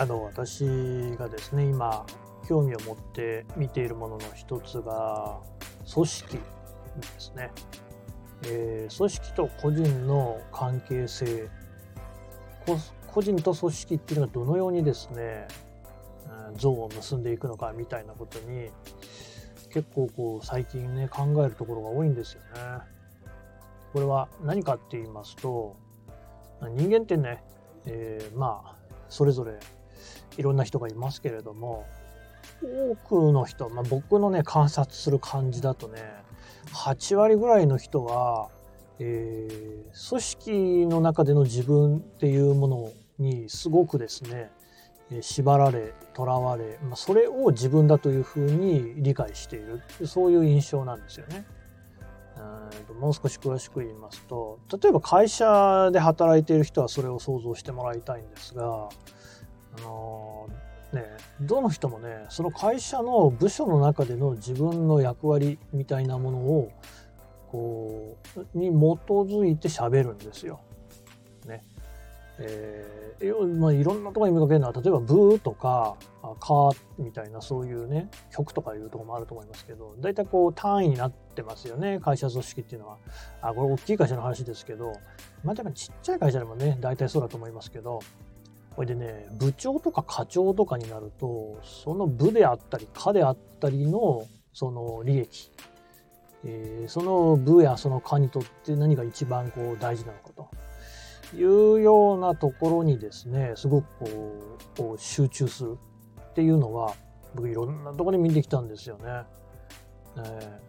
あの私がですね今興味を持って見ているものの一つが組織ですね、えー、組織と個人の関係性個人と組織っていうのがどのようにですね像を結んでいくのかみたいなことに結構こう最近ね考えるところが多いんですよね。これは何かって言いますと人間ってね、えー、まあそれぞれいろんな人がいますけれども多くの人、まあ、僕のね観察する感じだとね8割ぐらいの人は、えー、組織の中での自分っていうものにすごくですね縛られとらわれ、まあ、それを自分だというふうに理解しているそういう印象なんですよね。もう少し詳しく言いますと例えば会社で働いている人はそれを想像してもらいたいんですがのねどの人もねその会社の部署の中での自分の役割みたいなものをこうに基づいて喋るんですよ。ね。えーまあ、いろんなところに見かけるのは例えば「ブー」とか「カー」みたいなそういうね曲とかいうとこもあると思いますけど大体こう単位になってますよね会社組織っていうのは。あこれ大きい会社の話ですけどまあでもちっちゃい会社でもね大体そうだと思いますけどこれでね部長とか課長とかになるとその部であったり課であったりのその利益、えー、その部やその課にとって何が一番こう大事なのかと。いうようなところにですねすごくこうこう集中するっていうのは僕いろんなところで見てきたんですよね。え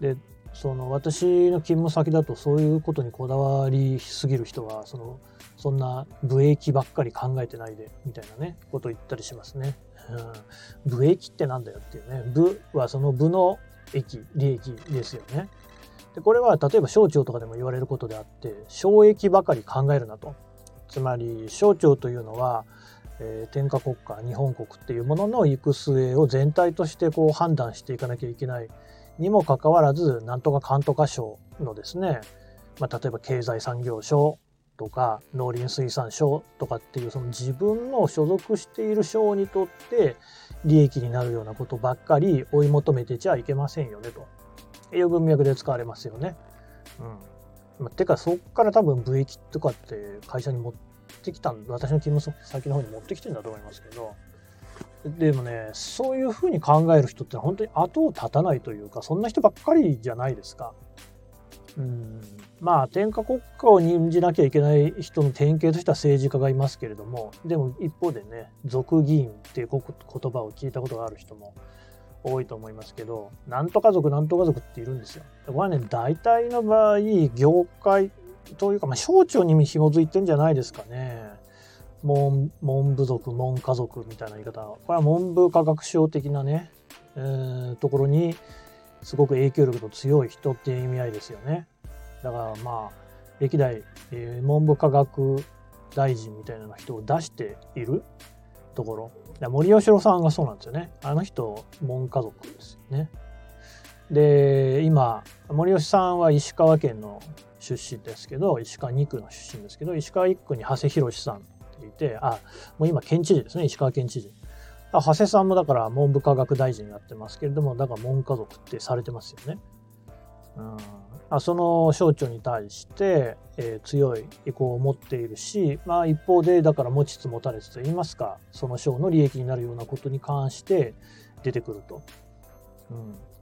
ー、でその私の勤務先だとそういうことにこだわりすぎる人はそのそんな部益ばっかり考えてないでみたいなねことを言ったりしますね。うん、部益ってなんだよっていうね。部はその部の益利益ですよね。でこれは例えば省庁とかでも言われることであって省益ばかり考えるなと。つまり省庁というのは、えー、天下国家日本国っていうものの行く末を全体としてこう判断していかなきゃいけない。にもかかわらずなんとかかんとか省のですね、まあ、例えば経済産業省とか農林水産省とかっていうその自分の所属している省にとって利益になるようなことばっかり追い求めてちゃいけませんよねと。いう文脈で使われますよね。うん。てか、そっから多分ブ益とかって会社に持ってきた私の勤務先の方に持ってきてるんだと思いますけど、でもね、そういうふうに考える人って本当に後を絶たないというか、そんな人ばっかりじゃないですか。うん、まあ天下国家を任じなきゃいけない人の典型としては政治家がいますけれどもでも一方でね俗議員っていう言葉を聞いたことがある人も多いと思いますけど、なんとか族、なんとか族っているんですよ。これはね、大体の場合、業界というか、まあ、省庁に紐づいてんじゃないですかね。文文部族、文科族みたいな言い方。これは文部科学省的なね、えー、ところにすごく影響力の強い人っていう意味合いですよね。だからまあ、歴代、えー、文部科学大臣みたいな人を出しているところ森喜朗さんがそうなんですよね。あの人、門家族ですよね。で、今、森吉さんは石川県の出身ですけど、石川2区の出身ですけど、石川1区に長谷博さんっていて、あ、もう今県知事ですね、石川県知事。長谷さんもだから文部科学大臣やってますけれども、だから門家族ってされてますよね。うんあその省庁に対して、えー、強い意向を持っているし、まあ、一方でだから持ちつ持たれつといいますかその省の利益になるようなことに関して出てくると。うん、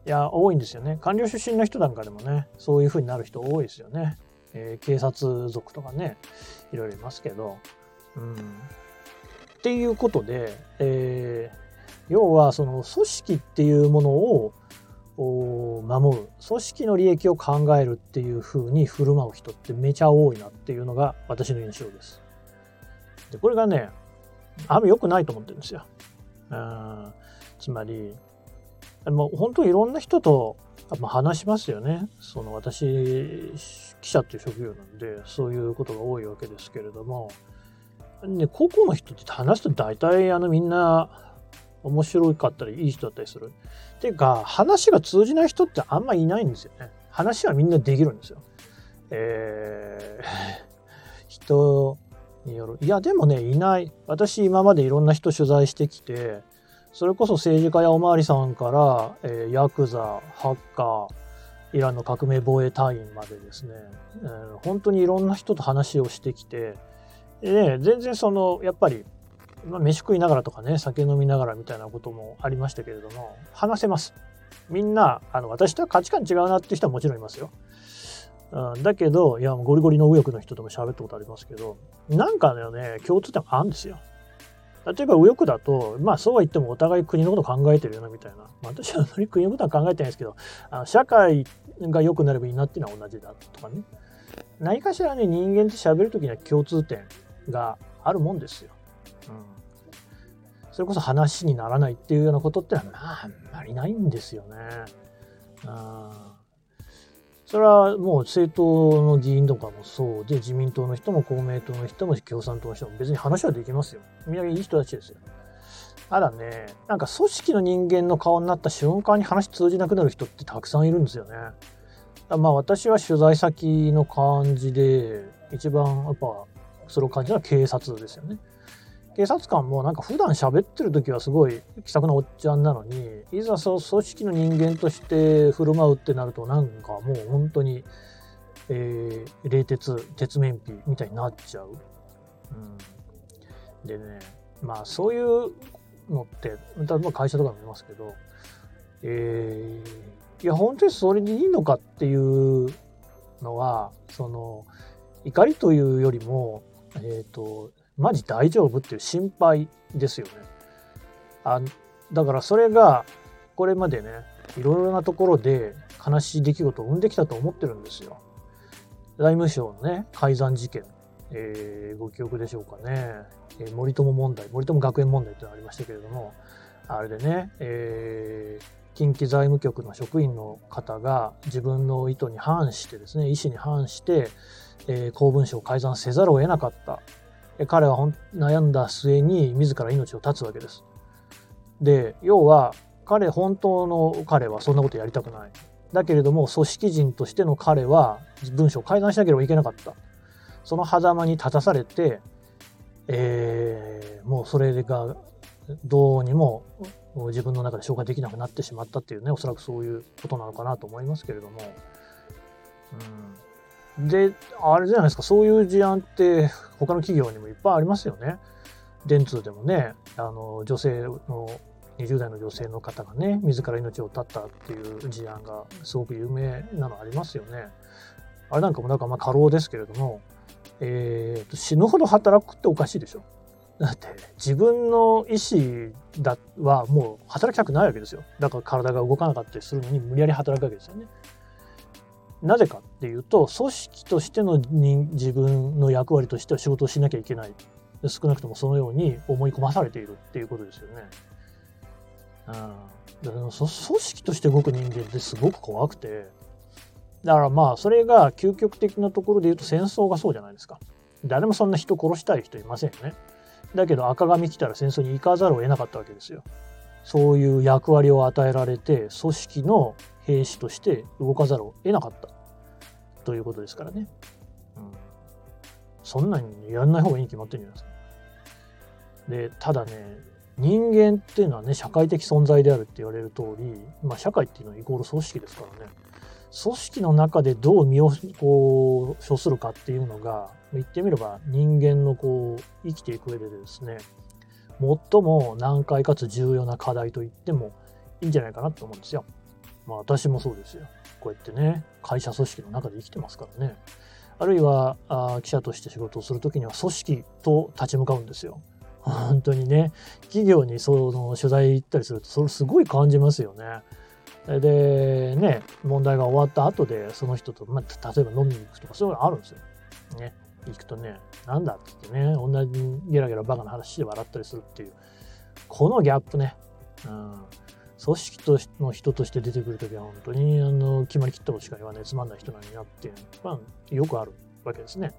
いや多いんですよね官僚出身の人なんかでもねそういうふうになる人多いですよね。えー、警察族とかねいろいろいますけど。うん、っていうことで、えー、要はその組織っていうものを守る組織の利益を考えるっていう風に振る舞う人ってめちゃ多いなっていうのが私の印象です。でこれがねあんま良くないと思ってるんですよ。うんつまりもう本当いろんな人と話しますよね。その私記者っていう職業なんでそういうことが多いわけですけれども、ね、高校の人って話すと大体あのみんな面白かったりいい人だったりする。ていうか、話が通じない人ってあんまいないんですよね。話はみんなできるんですよ。えー、人による。いや、でもね、いない。私、今までいろんな人取材してきて、それこそ政治家やおまわりさんから、えー、ヤクザ、ハッカー、イランの革命防衛隊員までですね、えー、本当にいろんな人と話をしてきて、で、ね、全然その、やっぱり、まあ、飯食いながらとかね、酒飲みながらみたいなこともありましたけれども、話せます。みんな、あの、私とは価値観違うなっていう人はもちろんいますよ。うん、だけど、いや、ゴリゴリの右翼の人とも喋ったことありますけど、なんかね、共通点があるんですよ。例えば右翼だと、まあそうは言ってもお互い国のこと考えてるよなみたいな。まあ、私はあまり国のことは考えてないですけど、あの社会が良くなればいいなっていうのは同じだとかね。何かしらね、人間って喋るときには共通点があるもんですよ。うん。それこそ話にならないっていうようなことってのは、まあ、あんまりないんですよね。あそれはもう政党の議員とかもそうで、自民党の人も公明党の人も共産党の人も別に話はできますよ。みんないい人たちですよ。ただね、なんか組織の人間の顔になった瞬間に話通じなくなる人ってたくさんいるんですよね。まあ私は取材先の感じで、一番やっぱそれを感じは警察ですよね。警察官もなんか普段喋ってる時はすごい気さくなおっちゃんなのにいざそう組織の人間として振る舞うってなるとなんかもう本当に、えー、冷徹鉄面皮みたいになっちゃう。うん、でねまあそういうのって例えば会社とかも見ますけど、えー、いや本当にそれでいいのかっていうのはその怒りというよりもえっ、ー、とマジ大丈夫っていう心配ですよね。あだからそれがこれまでねいろいろなところで悲しい出来事を生んできたと思ってるんですよ。財務省のね改ざん事件、えー、ご記憶でしょうかね、えー、森友問題森友学園問題ってのがありましたけれどもあれでね、えー、近畿財務局の職員の方が自分の意図に反してですね意思に反して、えー、公文書を改ざんせざるを得なかった彼は悩んだ末に自ら命を絶つわけです。で要は彼本当の彼はそんなことやりたくない。だけれども組織人としての彼は文章を改ざんしなければいけなかった。その狭間に立たされて、えー、もうそれがどうにも自分の中で消化できなくなってしまったっていうねおそらくそういうことなのかなと思いますけれども。うんで、あれじゃないですか、そういう事案って他の企業にもいっぱいありますよね。電通でもね、あの女性の20代の女性の方がね、自ら命を絶ったっていう事案がすごく有名なのありますよね。あれなんかもなんかまあ過労ですけれども、えー、と死ぬほど働くっておかしいでしょ。だって自分の意思だはもう働きたくないわけですよ。だから体が動かなかったりするのに無理やり働くわけですよね。なぜかっていうと組織としての自分の役割としては仕事をしなきゃいけない少なくともそのように思い込まされているっていうことですよね。うん、組織として動く人間ってすごく怖くてだからまあそれが究極的なところで言うと戦争がそうじゃないですか。誰もそんな人殺したい人いませんよね。だけど赤髪来たら戦争に行かざるを得なかったわけですよ。そういう役割を与えられて組織の兵士として動かざるを得なかったということですからね。うん、そんなにやんない方がいいに決まってるんじゃないですか。で、ただね、人間っていうのはね、社会的存在であるって言われる通り、まあ社会っていうのはイコール組織ですからね。組織の中でどう身をこう処するかっていうのが、言ってみれば人間のこう生きていく上でですね、最も難解かつ重要な課題と言ってもいいんじゃないかなと思うんですよ。まあ私もそうですよ。こうやってね、会社組織の中で生きてますからね。あるいはあ記者として仕事をするときには組織と立ち向かうんですよ。本当にね、企業にその取材行ったりすると、それすごい感じますよね。で、ね、問題が終わった後で、その人と、まあ、例えば飲みに行くとか、そういうのあるんですよ。ね。行くとね、なんだって言ってね、同じゲラゲラバカな話で笑ったりするっていう、このギャップね。うん。組織との人として出てくるときは本当にあの決まりきったことしか言わないつまんない人なんやっていうのはよくあるわけですね。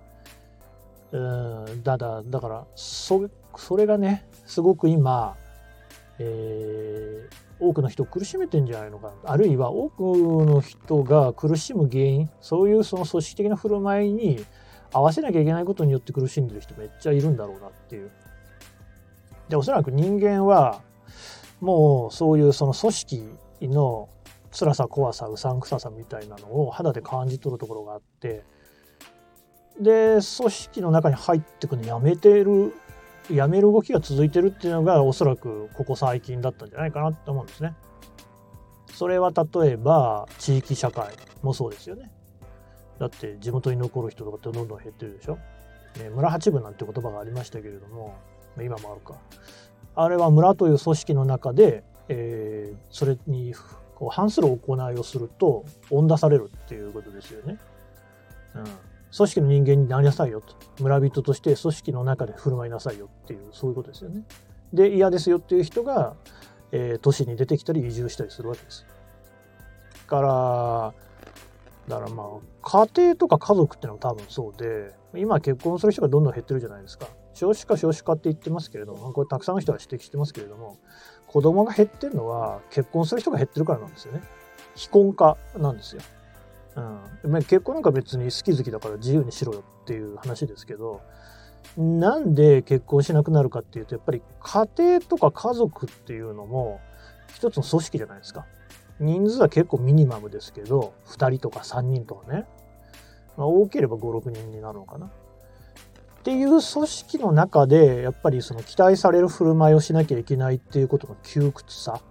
うんだだだからそそれがねすごく今、えー、多くの人を苦しめてんじゃないのかあるいは多くの人が苦しむ原因そういうその組織的な振る舞いに合わせなきゃいけないことによって苦しんでる人めっちゃいるんだろうなっていう。で、おそらく人間は、もうそういうその組織の辛さ怖さうさんくささみたいなのを肌で感じ取るところがあってで組織の中に入ってくのやめてるやめる動きが続いてるっていうのがおそらくここ最近だったんじゃないかなと思うんですね。それは例えば地域社会もそうですよね。だって地元に残る人とかってどんどん減ってるでしょ？ね、村八分なんて言葉がありましたけれども今もあるか。あれは村という組織の中で、えー、それにこう反する行いをすると恩出されるっていうことですよね。うん、組織の人間になりなさいよと村人として組織の中で振る舞いなさいよっていうそういうことですよね。で嫌ですよっていう人が、えー、都市に出てきたり移住したりするわけです。からだからまあ家庭とか家族っていうのは多分そうで今結婚する人がどんどん減ってるじゃないですか。少子化少子化って言ってますけれどもこれたくさんの人が指摘してますけれども子供が減ってるのは結婚する人が減ってるからなんですよね。非婚化なんですよ。うん、結婚なんか別に好き好きだから自由にしろよっていう話ですけどなんで結婚しなくなるかっていうとやっぱり家庭とか家族っていうのも一つの組織じゃないですか。人数は結構ミニマムですけど2人とか3人とかね、まあ、多ければ56人になるのかな。っていう組織の中でやっぱりその期待される振る舞いをしなきゃいけないっていうことの窮屈さ。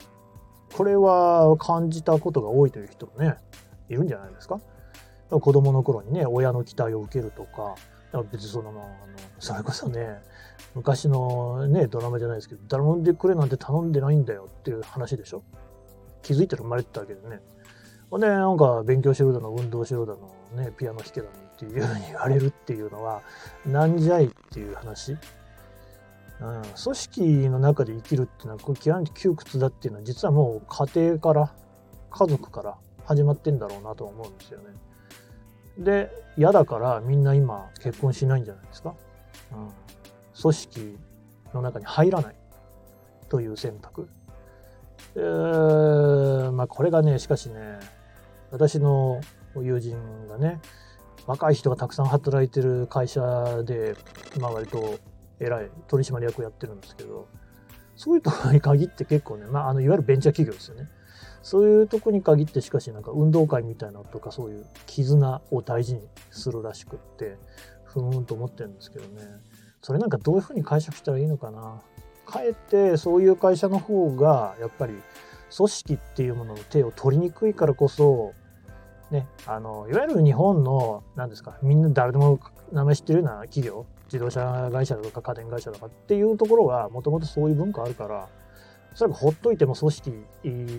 これは感じたことが多いという人もねいるんじゃないですか。子供の頃にね親の期待を受けるとか別にそのまあのそれこそね昔のねドラマじゃないですけど頼んでくれなんて頼んでないんだよっていう話でしょ。気づいたら生まれてたわけでねほんでなんか勉強しろだの運動しろだのねピアノ弾けだのっていうふうに言われるっていうのはなんじゃいっていう話、うん、組織の中で生きるっていうのは極めて窮屈だっていうのは実はもう家庭から家族から始まってんだろうなと思うんですよね。で嫌だからみんな今結婚しないんじゃないですか。うん、組織の中に入らないという選択。えー、まあこれがねしかしね私の友人がね若い人がたくさん働いてる会社で、まあ割と偉い取締役をやってるんですけど、そういうところに限って結構ね、まあ、あのいわゆるベンチャー企業ですよね。そういうとこに限ってしかしなんか運動会みたいなとかそういう絆を大事にするらしくって、ふーんと思ってるんですけどね。それなんかどういうふうに解釈したらいいのかな。かえってそういう会社の方がやっぱり組織っていうものの手を取りにくいからこそね、あのいわゆる日本の何ですかみんな誰でも名前知ってるような企業自動車会社とか家電会社とかっていうところはもともとそういう文化あるからおそらくほっといても組織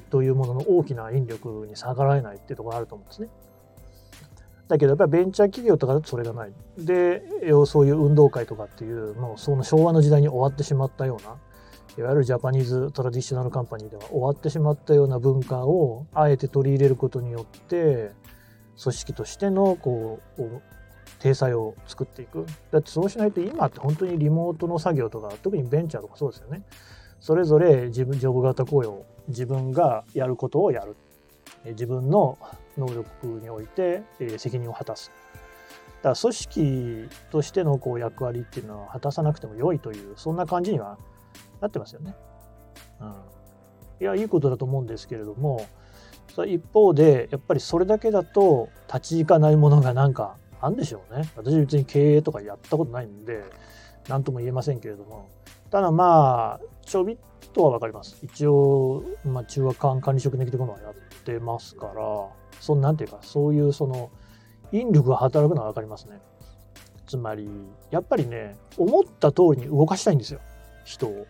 というものの大きな引力に逆らえないっていうところがあると思うんですね。だけどやっぱりベンチャー企業とかだとそれがない。で、そういう運動会とかっていう、もうその昭和の時代に終わってしまったような、いわゆるジャパニーズトラディショナルカンパニーでは終わってしまったような文化をあえて取り入れることによって組織としてのこう体裁を作っていく。だってそうしないと今って本当にリモートの作業とか特にベンチャーとかそうですよね。それぞれ自分ジョブ型雇用自分がやることをやる。自分の能力において責任を果たすだから組織としてのこう役割っていうのは果たさなくても良いというそんな感じにはなってますよね。うん、いやいいことだと思うんですけれども一方でやっぱりそれだけだと立ち行かないものがなんかあるんでしょうね。私別に経営とかやったことないんで何とも言えませんけれどもただまあちょびっとは分かります。一応、まあ、中和管管理職的なものはやってますからそんなんていうかそういうその引力が働くのは分かりますね。つまりやっぱりね思った通りに動かしたいんですよ人を。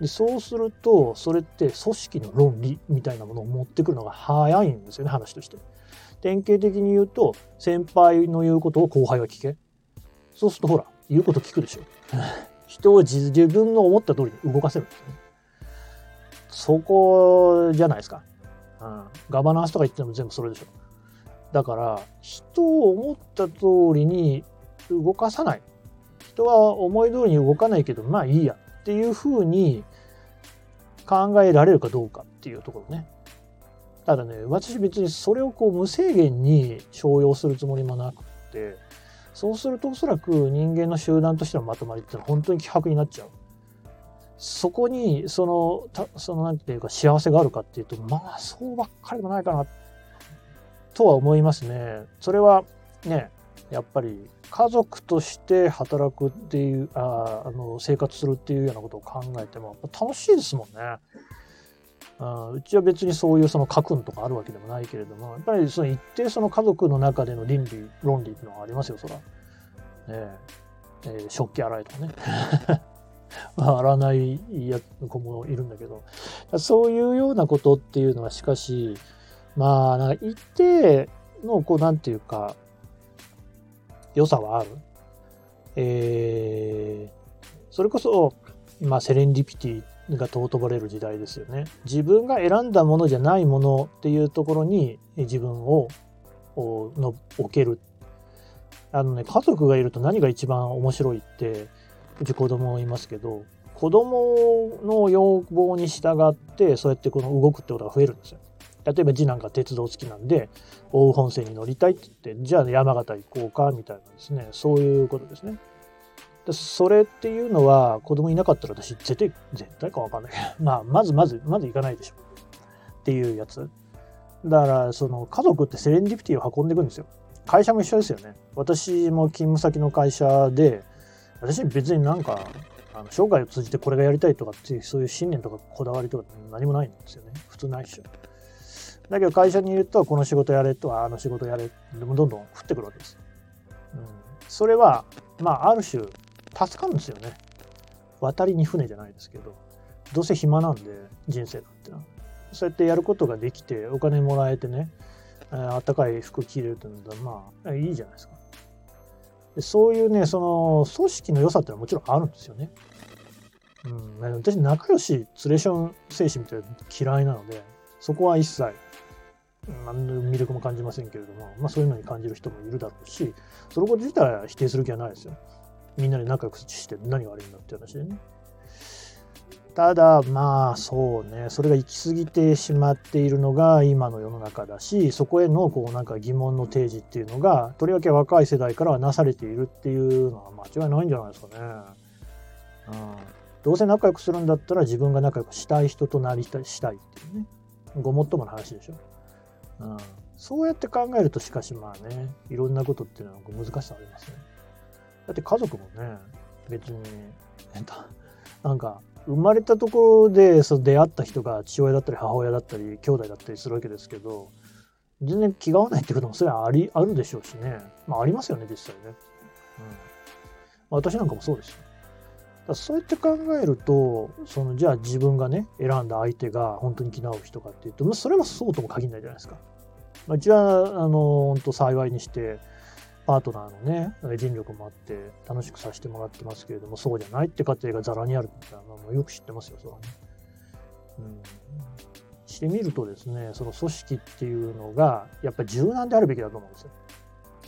でそうするとそれって組織の論理みたいなものを持ってくるのが早いんですよね話として。典型的に言うと先輩の言うことを後輩は聞け。そうするとほら言うこと聞くでしょ。人を自分の思った通りに動かせるんですよね。そこじゃないですか。うん、ガバナンスとか言っても全部それでしょ。だから人を思った通りに動かさない。人は思い通りに動かないけどまあいいやっていうふうに考えられるかどうかっていうところね。ただね、私別にそれをこう無制限に商用するつもりもなくって、そうするとおそらく人間の集団としてのまとまりっていうのは本当に希薄になっちゃう。そこにそのたそのなんていうか幸せがあるかっていうとまあそうばっかりもないかなとは思いますね。それはねやっぱり家族として働くっていうああの生活するっていうようなことを考えても楽しいですもんね。うちは別にそういうその家訓とかあるわけでもないけれどもやっぱりその一定その家族の中での倫理論理っていうのはありますよそら。ねえー、食器洗いとかね。洗わないや子もいるんだけどそういうようなことっていうのはしかしまあなんか一定のこうなんていうか良さはある。えー、それこそ、まあ、セレンディピティが尊ばれる時代ですよね。自分が選んだものじゃないものっていうところに自分をの置ける。あのね、家族がいると何が一番面白いって、うち子供いますけど、子供の要望に従って、そうやってこの動くってことが増えるんですよ。例えば次男が鉄道好きなんで、大本線に乗りたいって言って、じゃあ山形行こうか、みたいなですね、そういうことですね。それっていうのは、子供いなかったら私、絶対、絶対かわかんない。まあ、まずまず、まず行かないでしょ。っていうやつ。だから、その家族ってセレンディピティを運んでいくんですよ。会社も一緒ですよね。私も勤務先の会社で、私別になんか、あの生涯を通じてこれがやりたいとかっていう、そういう信念とかこだわりとか何もないんですよね。普通ないっしょ。だけど会社にいると、この仕事やれと、あの仕事やれ、でもどんどん降ってくるわけです。うん、それは、まあ、ある種、助かるんですよね。渡りに船じゃないですけど、どうせ暇なんで、人生なんてのは。そうやってやることができて、お金もらえてね、あったかい服着れるというのは、まあ、いいじゃないですか。そういうね、その、組織の良さってのはもちろんあるんですよね。うん、私、仲良し、ツレション精神みたいな嫌いなので、そこは一切何の魅力も感じませんけれども、まあ、そういうのに感じる人もいるだろうし、そのこと自体は否定する気はないですよ。みんなで仲良くして何が悪いんだって話でね。ただ、まあそうね、それが行き過ぎてしまっているのが今の世の中だし、そこへのこうなんか疑問の提示っていうのが、とりわけ若い世代からはなされているっていうのは間違いないんじゃないですかね。うん、どうせ仲良くするんだったら自分が仲良くしたい人となりたいしたいっていうね。ごもっともの話でしょ。うん、そうやって考えるとしかしまあねいろんなことっていうのは難しさありますねだって家族もね別になんか生まれたところでその出会った人が父親だったり母親だったり兄弟だったりするわけですけど全然気が合わないってこともそれはありあるでしょうしね。まあありますよね実際ね、うん。私なんかもそうですよ。だそうやって考えるとそのじゃあ自分がね選んだ相手が本当に気の合う人かっていうとまあそれもそうとも限らないじゃないですか。まあ、うちはあの本当幸いにしてパートナーのね尽力もあって楽しくさせてもらってますけれどもそうじゃないって家庭がざらにあるみたいなのもよく知ってますよそれはね。うん、してみるとですねその組織っていうのがやっぱり柔軟であるべきだと思うんですよ。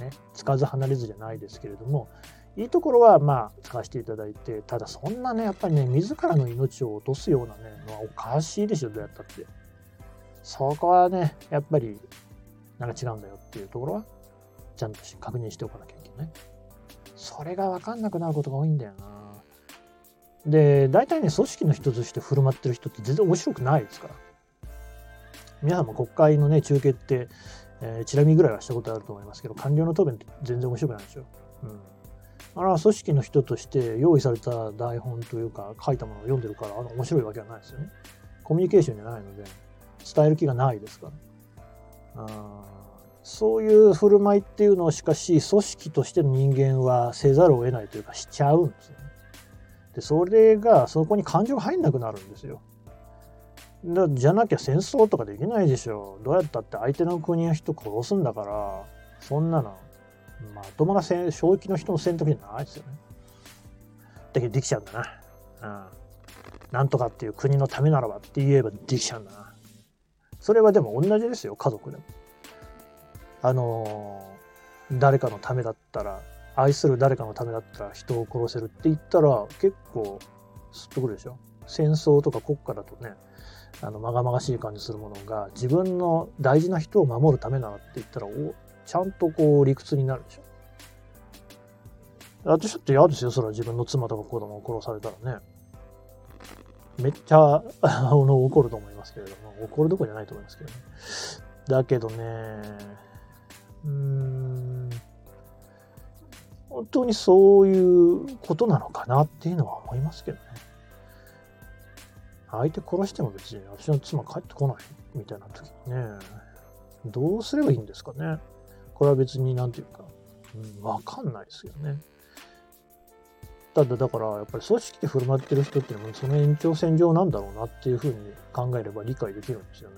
ね、つかず離れずじゃないですけれどもいいところはまあ使わせていただいてただそんなねやっぱりね自らの命を落とすようなねのはおかしいでしょどうやったってそこはねやっぱりなんか違うんだよっていうところはちゃんと確認しておかなきゃいけない。それが分かんなくなることが多いんだよな。で大体ね組織の人として振る舞ってる人って全然面白くないですから。皆さんも国会のね中継って、えー、チラ見ぐらいはしたことあると思いますけど官僚の答弁って全然面白くないんでしょうん。あれは組織の人として用意された台本というか書いたものを読んでるからあの面白いわけはないですよね。コミュニケーションじゃないので伝える気がないですから。あそういう振る舞いっていうのをしかし組織としての人間はせざるを得ないというかしちゃうんですね。でそれがそこに感情が入んなくなるんですよ。じゃなきゃ戦争とかできないでしょ。どうやったって相手の国の人殺すんだからそんなのまともな正域の人の選択じゃないですよね。だけどできちゃうんだな。うん。なんとかっていう国のためならばって言えばできちゃうんだな。それはでも同じですよ、家族でも。あの、誰かのためだったら、愛する誰かのためだったら人を殺せるって言ったら結構すっとくるでしょ。戦争とか国家だとね、あの、まがまがしい感じするものが自分の大事な人を守るためならって言ったら、おちゃんとこう理屈になるでしょ。私だって嫌ですよ、それは自分の妻とか子供を殺されたらね。めっちゃあの怒ると思いますけれども、怒るどこじゃないと思いますけどね。だけどね、うーん、本当にそういうことなのかなっていうのは思いますけどね。相手殺しても別に私の妻帰ってこないみたいな時にね、どうすればいいんですかね。これは別になんていうか、うん、わかんないですよね。ただだからやっぱり組織で振る舞ってる人っていうのもその延長線上なんだろうなっていうふうに考えれば理解できるんですよね。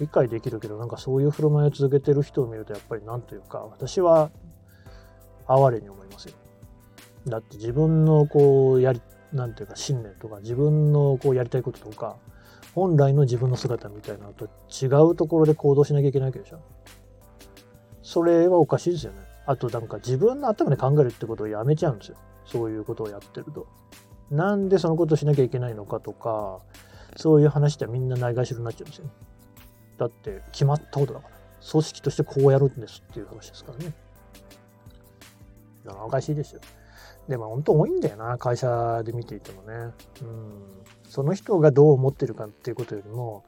理解できるけどなんかそういう振る舞いを続けてる人を見るとやっぱりなんというか私は哀れに思いますよ。だって自分のこうやりなんていうか信念とか自分のこうやりたいこととか本来の自分の姿みたいなのと違うところで行動しなきゃいけないわけでしょ。それはおかしいですよね。あとなんか自分の頭で考えるってことをやめちゃうんですよ。そういうことをやってると。なんでそのことをしなきゃいけないのかとか、そういう話ってみんなないがしろになっちゃうんですよ、ね。だって決まったことだから。組織としてこうやるんですっていう話ですからね。おかしいですよ。でも本当多いんだよな、会社で見ていてもね。うん。その人がどう思ってるかっていうことよりも、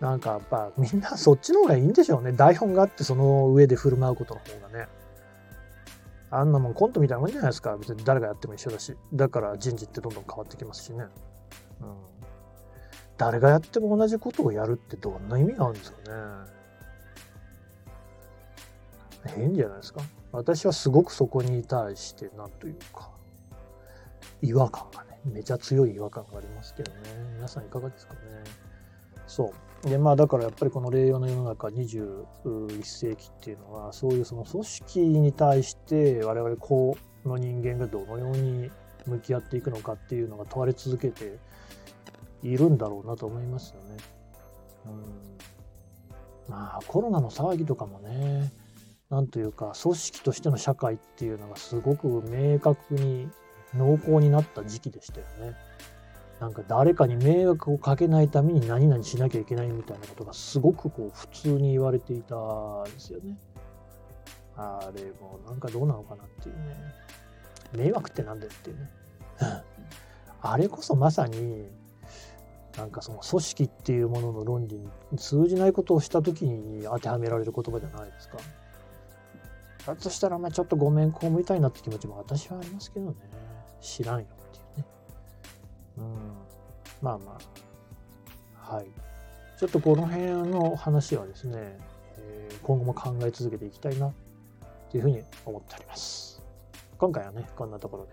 なんかやっぱみんなそっちの方がいいんでしょうね。台本があってその上で振る舞うことの方がね。あんなもんコントみたいなもんじゃないですか。別に誰がやっても一緒だし。だから人事ってどんどん変わってきますしね。うん。誰がやっても同じことをやるってどんな意味があるんですかね。変じゃないですか。私はすごくそこに対して、なんというか、違和感がね、めちゃ強い違和感がありますけどね。皆さんいかがですかね。そう。で、まあだからやっぱりこの令和の世の中21世紀っていうのは、そういうその組織に対して我々この人間がどのように向き合っていくのかっていうのが問われ続けているんだろうなと思いますよね。うん、まあコロナの騒ぎとかもね、なんというか組織としての社会っていうのがすごく明確に濃厚になった時期でしたよね。なんか誰かに迷惑をかけないために何々しなきゃいけないみたいなことがすごくこう普通に言われていたんですよね。あれもなんかどうなのかなっていうね。迷惑ってなんだよっていうね。あれこそまさになんかその組織っていうものの論理に通じないことをした時に当てはめられる言葉じゃないですか。だとしたらまあちょっとごめんこうみたいなって気持ちも私はありますけどね。知らんよってい。うね。うん、まあまあ、はい。ちょっとこの辺の話はですね、えー、今後も考え続けていきたいなというふうに思っております。今回はね、こんなところで。